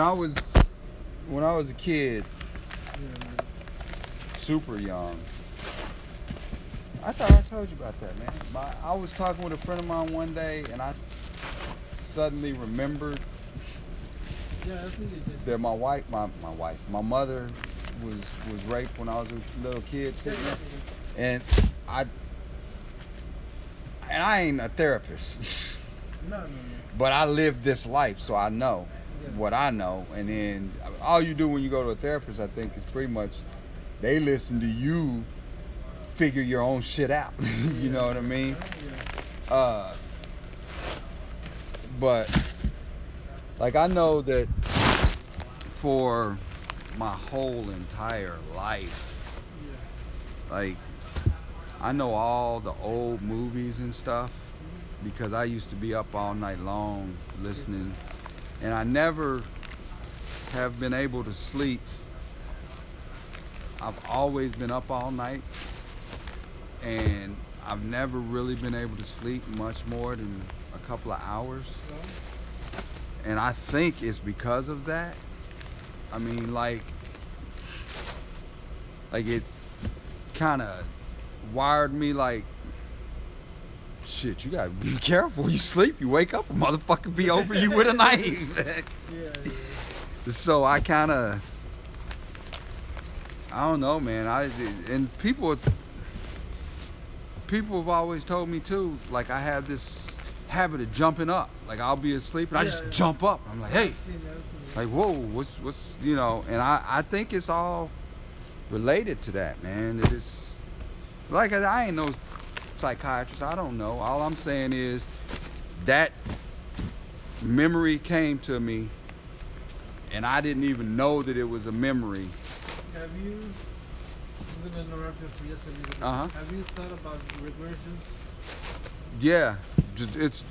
when I was when I was a kid, super young. I thought I told you about that, man. My, I was talking with a friend of mine one day, and I suddenly remembered Yeah, I think you did. that my wife, my, my wife, my mother was was raped when I was a little kid, sitting there, and I and I ain't a therapist, No, no, no. but I lived this life, so I know. What I know. And then all you do when you go to a therapist, I think, is pretty much they listen to you figure your own shit out. you know what I mean? Uh, but like I know that for my whole entire life, like I know all the old movies and stuff because I used to be up all night long listening, and I never have been able to sleep. I've always been up all night, and I've never really been able to sleep much more than a couple of hours. And I think it's because of that. I mean, like, like it kind of wired me like, shit, you gotta be careful. You sleep, you wake up, a motherfucker be over you with a knife. yeah, yeah. so I kind of, I don't know, man. I and people, people have always told me too. Like I have this habit of jumping up. Like I'll be asleep and I just jump up. I'm like, hey, I've seen that, I've seen like whoa, what's what's you know? And I I think it's all related to that, man. It is like I, I ain't no psychiatrist. I don't know. All I'm saying is that memory came to me, and I didn't even know that it was a memory. Have you, I'm gonna interrupt you for just a bit. Uh-huh. Have you thought about regression? Yeah, it's, it's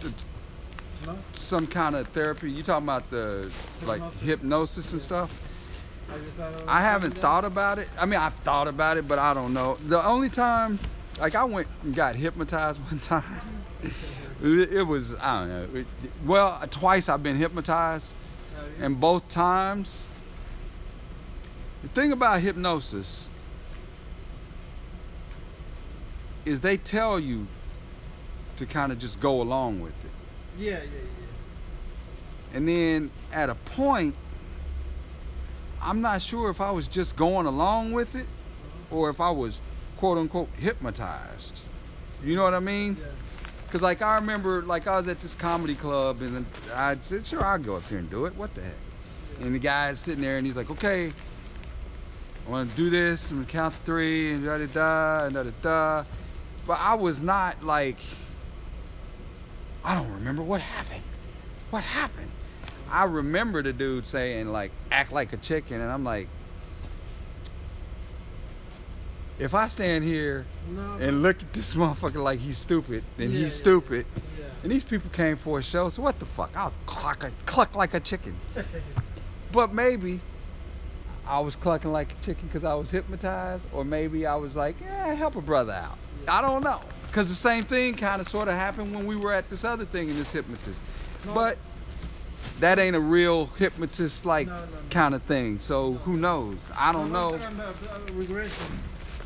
No? some kind of therapy. You talking about the like Hypnosis. hypnosis and Yeah. stuff? Have you thought about I haven't thought about it. I mean, I've thought about it, but I don't know. The only time, like, I went and got hypnotized one time. It, it was I don't know. It, well, twice I've been hypnotized, and both times. The thing about hypnosis is they tell you to kind of just go along with it. yeah, yeah, yeah. And then at a point, I'm not sure if I was just going along with it or if I was quote unquote hypnotized. You know what I mean? Yeah. Because, like, I remember, like, I was at this comedy club and I said, sure, I'll go up here and do it. What the heck? And the guy's sitting there and he's like, okay, I want to do this and count to three and da da da and da da da. But I was not like, I don't remember what happened. What happened? I remember the dude saying, like, act like a chicken. And I'm like, if I stand here No, and look at this motherfucker like he's stupid, then Yeah, he's yeah, stupid. yeah. And these people came for a show, so what the fuck? I'll cluck, a, cluck like a chicken. But maybe I was clucking like a chicken because I was hypnotized, or maybe I was like, yeah, help a brother out. I don't know. Because the same thing kind of sort of happened when we were at this other thing in this hypnotist. No. But that ain't a real hypnotist like No, kind of thing. So who knows? I don't No, know.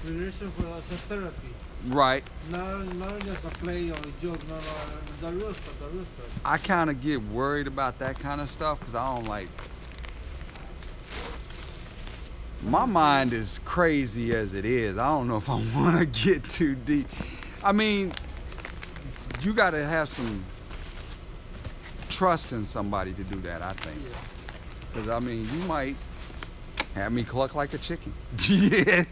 I'm talking about regression. Regression for as a therapy. Right. Not, not just a play or a joke. No, no, the real stuff. The real stuff. I kind of get worried about that kind of stuff because I don't like. My mind is crazy as it is. I don't know if I want to get too deep. I mean, you got to have some trust in somebody to do that, I think. Yeah. Because, I mean, you might have me cluck like a chicken. yeah.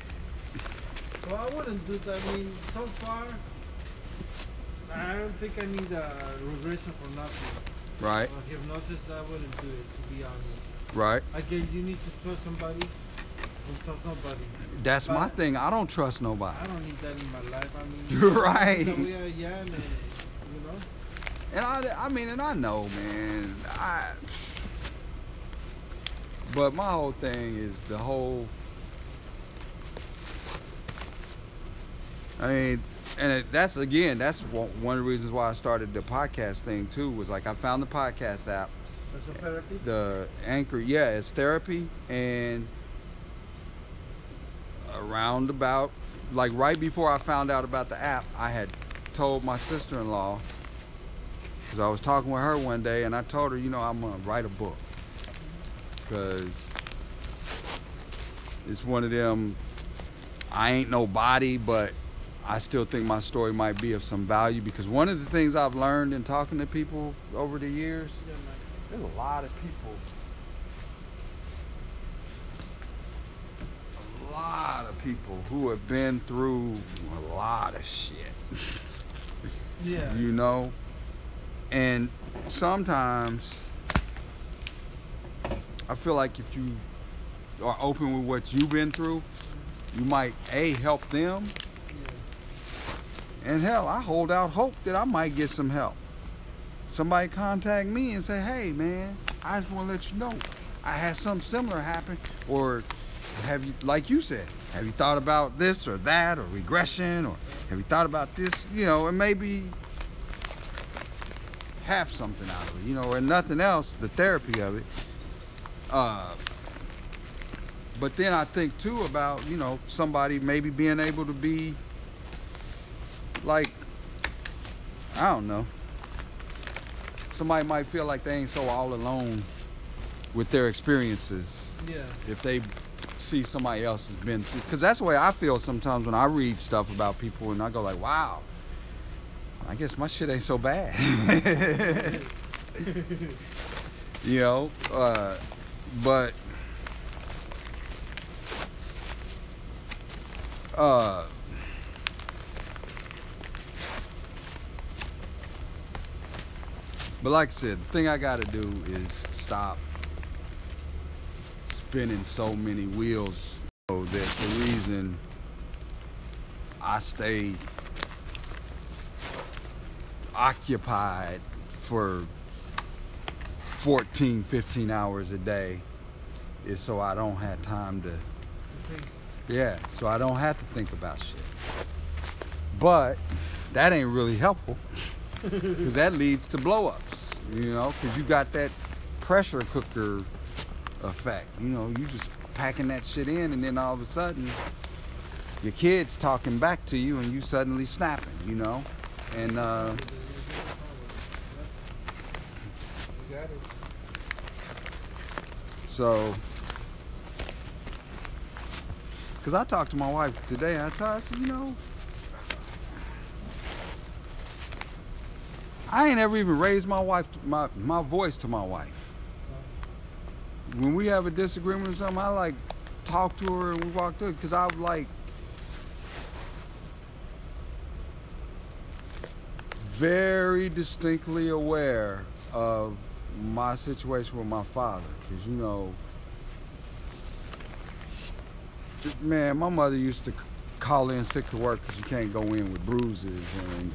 Well, I wouldn't do that. I mean, so far, I don't think I need a regression for nothing. Right, hypnosis, I wouldn't do it, to be honest. right. Again, you need to trust somebody. Don't trust nobody. That's my thing. I don't trust nobody. I don't need that in my life. I mean, You're right. So we are young and, you know. And I, I mean, and I know, man. I, but my whole thing is the whole. I mean, and it, that's again, that's one of the reasons why I started the podcast thing too. Was like I found the podcast app, a therapy? the anchor yeah it's therapy and around about like right before i found out about the app i had told my sister-in-law because i was talking with her one day and i told her you know i'm gonna write a book because it's one of them i ain't nobody but i still think my story might be of some value because one of the things i've learned in talking to people over the years there's a lot of people. A lot of people who have been through a lot of shit. Yeah. You know? And sometimes I feel like if you are open with what you've been through, you might A help them. And hell, I hold out hope that I might get some help. Somebody contact me and say, hey man, I just want to let you know I had something similar happen. Or have you, like you said, have you thought about this or that or regression or have you thought about this? You know, and maybe have something out of it, you know, and nothing else, the therapy of it. Uh, but then I think too about, you know, somebody maybe being able to be like I don't know. Somebody might feel like they ain't so all alone with their experiences Yeah. if they see somebody else has been through. Because that's the way I feel sometimes when I read stuff about people and I go like, wow, I guess my shit ain't so bad. you know, uh, but uh, but like I said, the thing I got to do is stop spinning so many wheels. So that the reason I stay occupied for 14, 15 hours a day is so I don't have time to yeah, so I don't have to think about shit. But that ain't really helpful because that leads to blow-ups, you know, because you got that pressure cooker effect. You know, you just packing that shit in, and then all of a sudden, your kid's talking back to you, and you suddenly snapping, you know, and uh. So, because I talked to my wife today, I told her, I said, you know, I ain't ever even raised my wife, my my voice to my wife. When we have a disagreement or something, I like talk to her and we walk through it because I'm like very distinctly aware of my situation with my father because you know man my mother used to call in sick to work because you can't go in with bruises and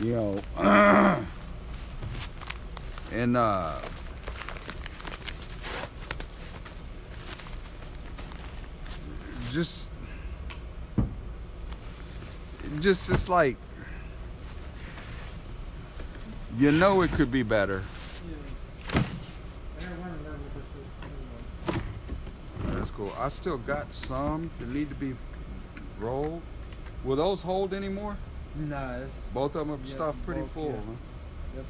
you know and uh just just it's like you know it could be better. That's cool. I still got some that need to be rolled. Will those hold anymore? It's Both of them are Yeah, stuffed pretty both, full, yeah. huh? Yep.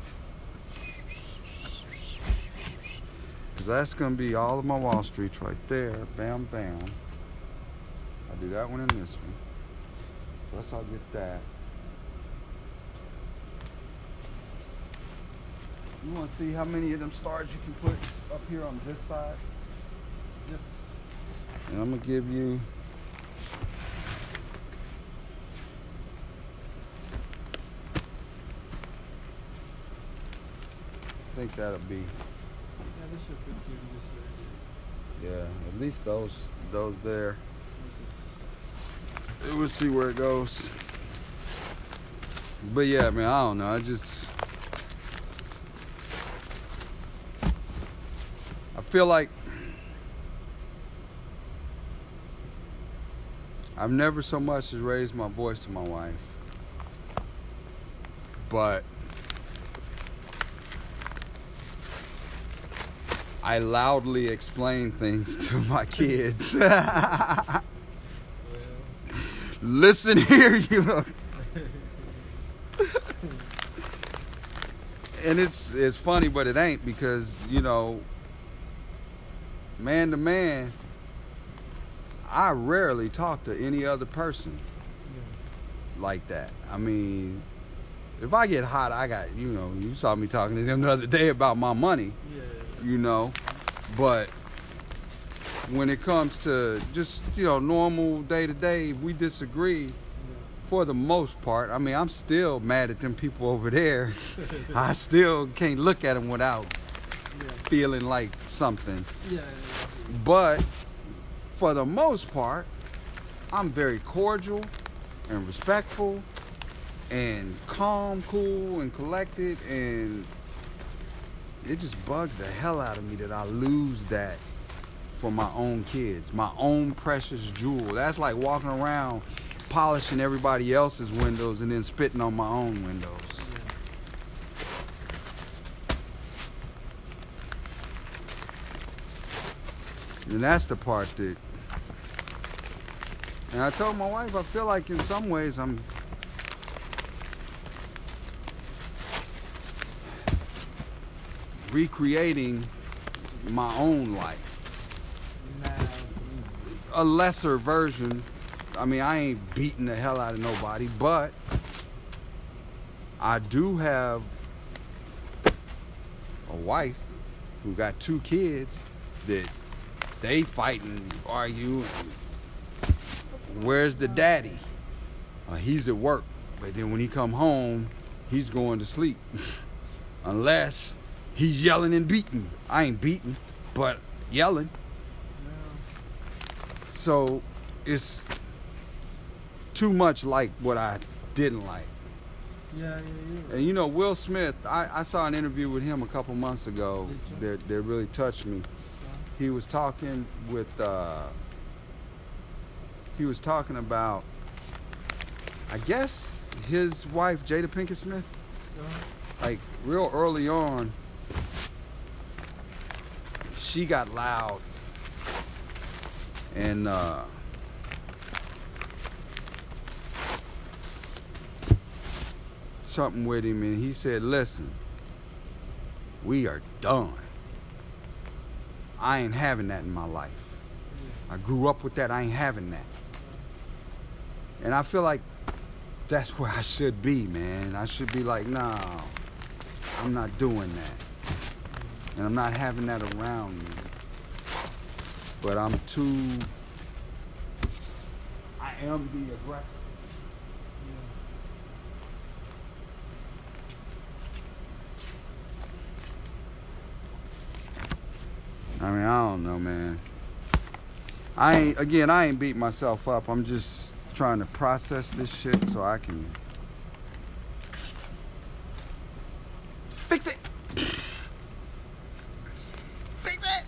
Cause that's gonna be all of my Wall Streets right there. Bam, bam. I'll do that one and this one. Plus I'll get that. You wanna see how many of them stars you can put up here on this side? Yep. And I'm gonna give you think that'll be Yeah, this should fit here in this area. yeah, at least those those there. We'll see where it goes. But yeah, man, I don't know. I just I feel like I've never so much as raised my voice to my wife. But I loudly explain things to my kids. Listen here, you know. and it's it's funny, but it ain't because you know, man to man, I rarely talk to any other person like that. I mean, if I get hot, I got you know. You saw me talking to them the other day about my money, yeah, you know, but when it comes to just you know normal day to day, we disagree for the most part. I mean, I'm still mad at them people over there. I still can't look at them without yeah, feeling like something. yeah, But for the most part, I'm very cordial and respectful and calm, cool, and collected. And it just bugs the hell out of me that I lose that for my own kids, my own precious jewel. That's like walking around polishing everybody else's windows and then spitting on my own windows. And that's the part that. And I told my wife, I feel like in some ways I'm. Recreating my own life. A lesser version. I mean, I ain't beating the hell out of nobody, but I do have a wife who got two kids that they fight and argue. Where's the daddy? Uh, he's at work, but then when he come home, he's going to sleep. Unless he's yelling and beating. I ain't beating, but yelling. So it's too much like what I didn't like. yeah, yeah, yeah. And you know, Will Smith, I, I saw an interview with him a couple months ago that, that really touched me. He was talking with, uh, he was talking about, I guess, his wife, Jada Pinkett Smith. Like, real early on, she got loud. And, uh, something with him, and he said, Listen, we are done. I ain't having that in my life. I grew up with that. I ain't having that. And I feel like that's where I should be, man. I should be like, no, I'm not doing that. And I'm not having that around me. But I'm too. I am the aggressor. I mean, I don't know, man. I ain't again. I ain't beat myself up. I'm just trying to process this shit so I can fix it. fix it.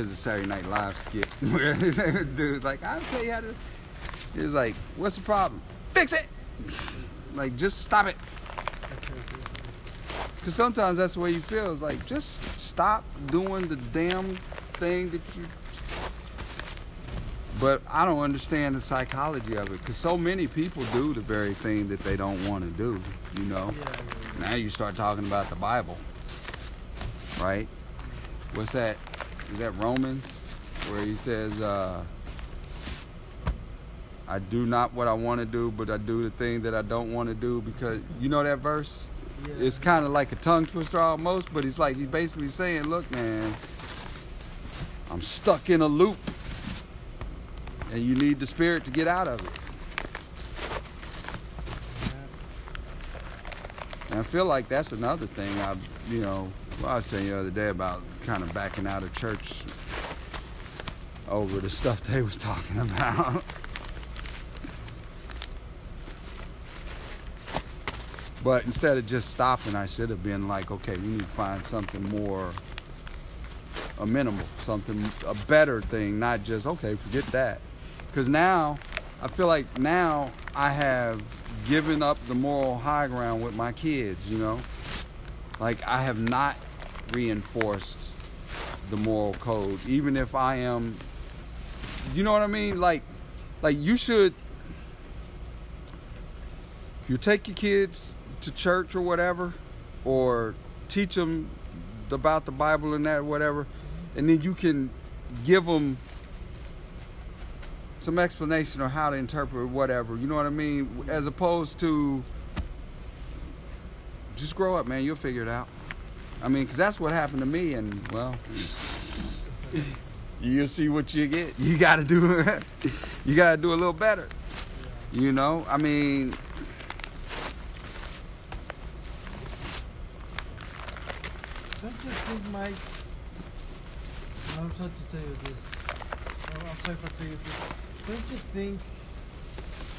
It was a Saturday Night Live skit where dude's like, "I'll tell you how to." He was like, "What's the problem? Fix it." Like, just stop it. Because sometimes that's the way you feel. It's like, just stop doing the damn thing that you. But I don't understand the psychology of it. Because so many people do the very thing that they don't want to do, you know? yeah, yeah, Now you start talking about the Bible, right? What's that? Is that Romans? Where he says, uh, I do not what I want to do, but I do the thing that I don't want to do because you know that verse? yeah. It's kind of like a tongue twister almost, but he's like he's basically saying, "Look, man, I'm stuck in a loop, and you need the spirit to get out of it." And I feel like that's another thing. I, you know, well, I was telling you the other day about kind of backing out of church over the stuff they was talking about. But instead of just stopping, I should have been like, okay, we need to find something more a minimal, something a better thing, not just okay, forget that. Because now, I feel like now I have given up the moral high ground with my kids. You know, like I have not reinforced the moral code, even if I am. You know what I mean? Like, like you should. You take your kids to church or whatever, or teach them about the Bible and that whatever, and then you can give them some explanation on how to interpret whatever. You know what I mean? As opposed to just grow up, man. You'll figure it out. I mean, because that's what happened to me, and well, you'll see what you get. You got to do, you got to do a little better. You know, I mean. Don't you think, Mike? I'm sorry to tell you this. I'm I'm sorry for telling you this. Don't you think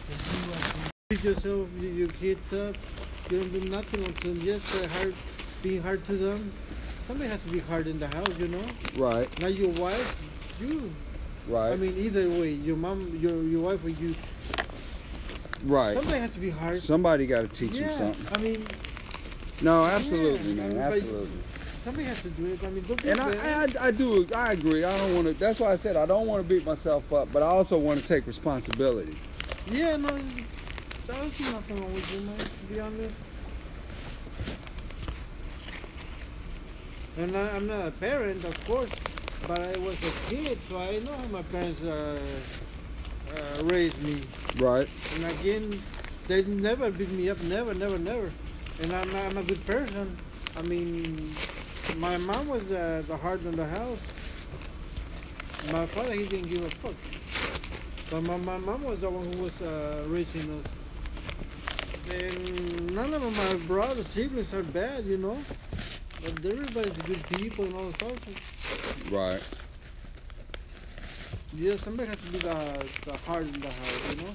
that you are treat yourself, your kids up, you don't do nothing until just uh, hard, being hard to them? Somebody has to be hard in the house, you know? Right, Not your wife, you. right, I mean, either way, your mom, your your wife, or you. right. Somebody has to be hard. Somebody got to teach yeah, them something. I mean, No, absolutely, Yeah, man, absolutely. somebody has to do it. I mean, don't be And. I, I, I do, I agree. I don't want to. That's why I said I don't want to beat myself up, but I also want to take responsibility. Yeah, no, I don't see nothing wrong with you, man, to be honest. And I, I'm not a parent, of course, but I was a kid, so I know how my parents uh, uh, raised me. Right. And again, they never beat me up, never, never, never. And I'm, I'm a good person. I mean, my mom was uh, the heart of the house. My father, he didn't give a fuck. But my, my mom was the one who was uh, raising us. And none of my brothers, siblings are bad, you know. But everybody's good people and all stuff. Right. Yeah, somebody has to be the, the heart in the house, you know.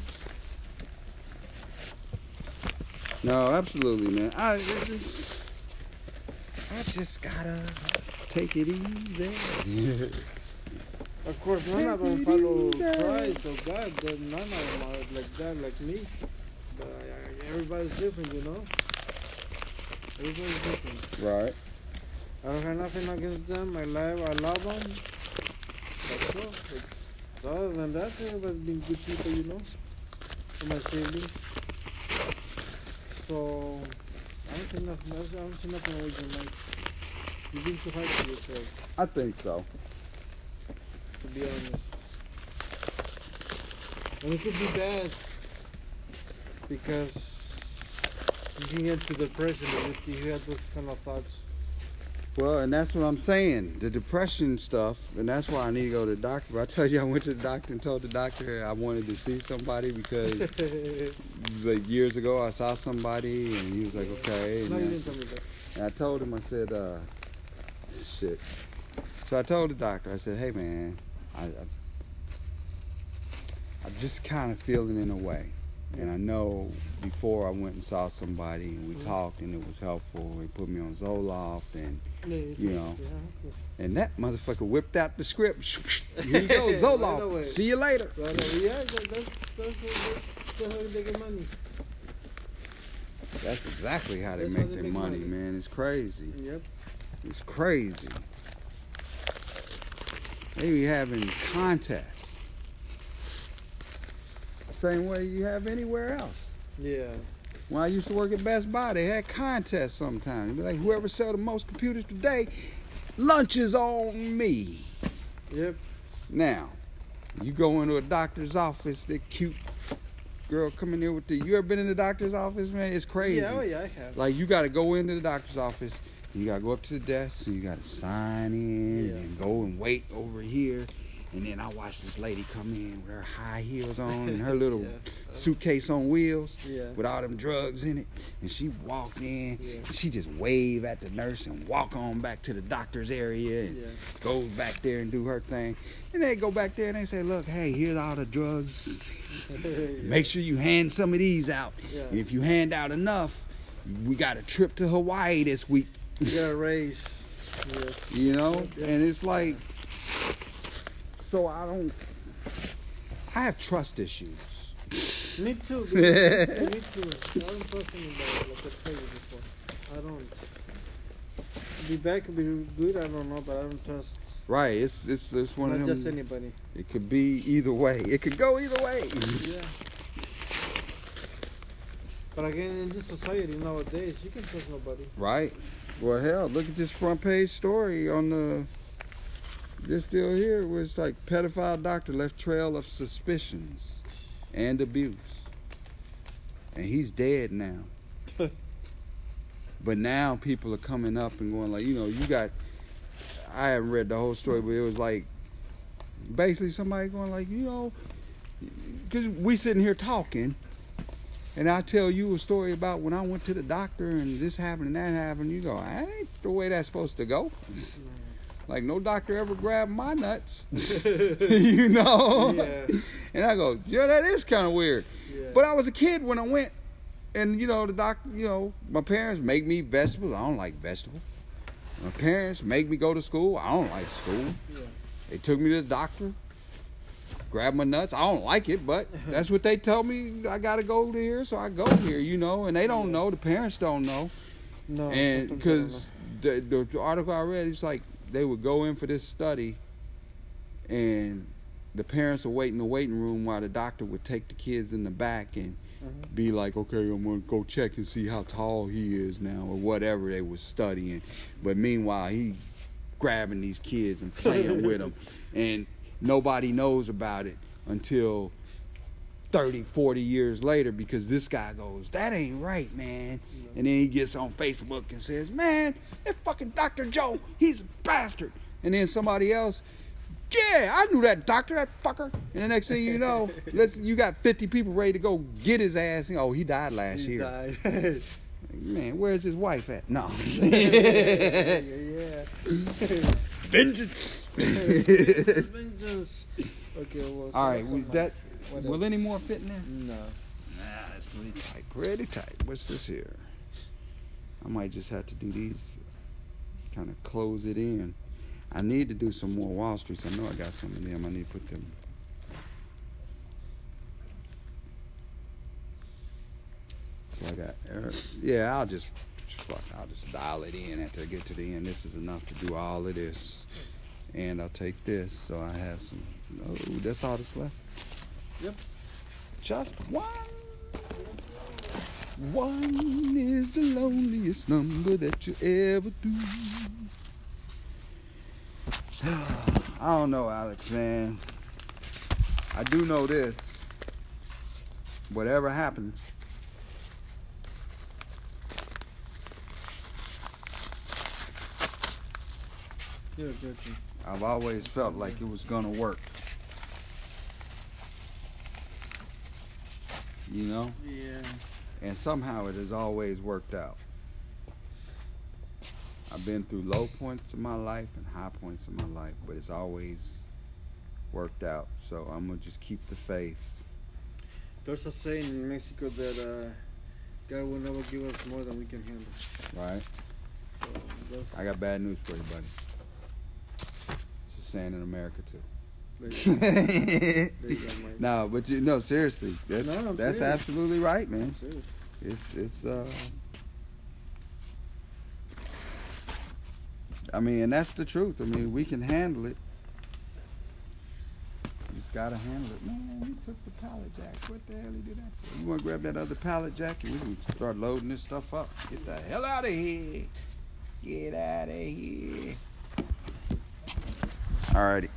No, absolutely, man. I, just, I just gotta take it easy. Of course, none of them follow Christ or God. None of them are like that, like me. But uh, everybody's different, you know. Everybody's different. right. I don't have nothing against them. I love, I love them. That's all. But other than that, everybody's been good people, you know. For my siblings. So I don't think nothing. else- I don't see nothing wrong with Mike. You've been too hard to yourself, I think so. to be honest. And it could be bad because you can get to depression if you have those kind of thoughts. Well, and that's what I'm saying. The depression stuff, and that's why I need to go to the doctor. But I told you I went to the doctor and told the doctor I wanted to see somebody because like years ago I saw somebody and he was like, okay. And, no, I didn't tell me that. and I told him, I said, uh, shit. So I told the doctor, I said, hey man, I, I I'm just kind of feeling in a way. And I know before I went and saw somebody and we Mhm. talked and it was helpful. He put me on Zoloft and You know. And that motherfucker whipped out the script. Here you go, Zoloft. away. See you later. Right, yeah, that's that's that's, that's how they get money. That's exactly how they That's how make they their make money, money. man. It's crazy. Yep. It's crazy. They be having contests. Same way you have anywhere else. Yeah. When I used to work at Best Buy, they had contests sometimes. Be like whoever sell the most computers today, lunch is on me. Yep. Now, you go into a doctor's office, the cute girl coming in with the you ever been in the doctor's office, man? It's crazy. Yeah. Oh yeah, I have. Like you gotta go into the doctor's office, you gotta go up to the desk, and you gotta sign in, Yeah. and go and wait over here. And then I watch this lady come in with her high heels on and her little Yeah. suitcase on wheels Yeah. with all them drugs in it. And she walked in, Yeah. and she just wave at the nurse and walk on back to the doctor's area and goes back there and do her thing. And they go back there and they say, look, hey, here's all the drugs. Make sure you hand some of these out. And if you hand out enough, we got a trip to Hawaii this week. You got a raise. You know? And it's like, so I don't, I have trust issues. Me too. me too. I don't trust anybody like I told you before. I don't. Be back could be good. I don't know, but I don't trust Right. It's it's it's one Not of them. Not just anybody. It could be either way. It could go either way. Yeah. But again, in this society nowadays, you can trust nobody. Right. Well, hell, look at this front page story on the. This deal here was like pedophile doctor left trail of suspicions and abuse, and he's dead now. but now people are coming up and going like, you know, you got. I haven't read the whole story, but it was like, basically somebody going like, you know, because we sitting here talking, and I tell you a story about when I went to the doctor and this happened and that happened, you go, that ain't the way that's supposed to go. Like no doctor ever grabbed my nuts, you know. Yeah. And I go, yeah, that is kind of weird. Yeah. But I was a kid when I went, and you know the doctor, you know, my parents make me vegetables. I don't like vegetables. My parents make me go to school. I don't like school. Yeah. They took me to the doctor, grabbed my nuts. I don't like it, but that's what they tell me. I gotta go to here, so I go here, you know. And they don't know. The parents don't know. No. and sometimes I don't because the, the, the article I read, it's like they would go in for this study, and the parents are wait in the waiting room while the doctor would take the kids in the back and Mhm. be like, okay, I'm gonna go check and see how tall he is now, or whatever they was studying. But meanwhile, he grabbing these kids and playing with them, and nobody knows about it until 30, 40 years later because this guy goes, that ain't right, man. And then he gets on Facebook and says, man, that fucking Dr. Joe, he's a bastard. And then somebody else, yeah, I knew that doctor, that fucker. And the next thing you know, let's you got 50 people ready to go get his ass. Oh, he died last He year. died. Man, where's his wife at? No. yeah, yeah. Vengeance. Vengeance. Okay, well. All right, what's we, on my- that, what will else? any more fit in there? No. Nah, that's pretty tight. Pretty tight. What's this here? I might just have to do these, kind of close it in. I need to do some more Wall Streets. I know I got some of them. I need to put them. So I got, yeah, I'll just, fuck, I'll just dial it in after I get to the end. This is enough to do all of this. And I'll take this, so I have some, oh, that's all that's left? Yep. Just one. One is the loneliest number that you ever do. I don't know, Alex, man. I do know this. Whatever happens. I've always felt like it was gonna work. You know? Yeah. And somehow it has always worked out. I've been through low points in my life and high points in my life, but it's always worked out. So I'm gonna just keep the faith. There's a saying in Mexico that uh, God will never give us more than we can handle. Right? So I got bad news for you, buddy. It's a saying in America too. There you go. There you go, Mike. no, but you no, seriously. That's No, that's serious. absolutely right, man. It's it's uh I mean, and that's the truth. I mean, we can handle it. You just gotta handle it. Man, he took the pallet jack. What the hell he did that for? You wanna grab that other pallet jack and we can start loading this stuff up. Get the hell out of here. Get out of here. Alrighty.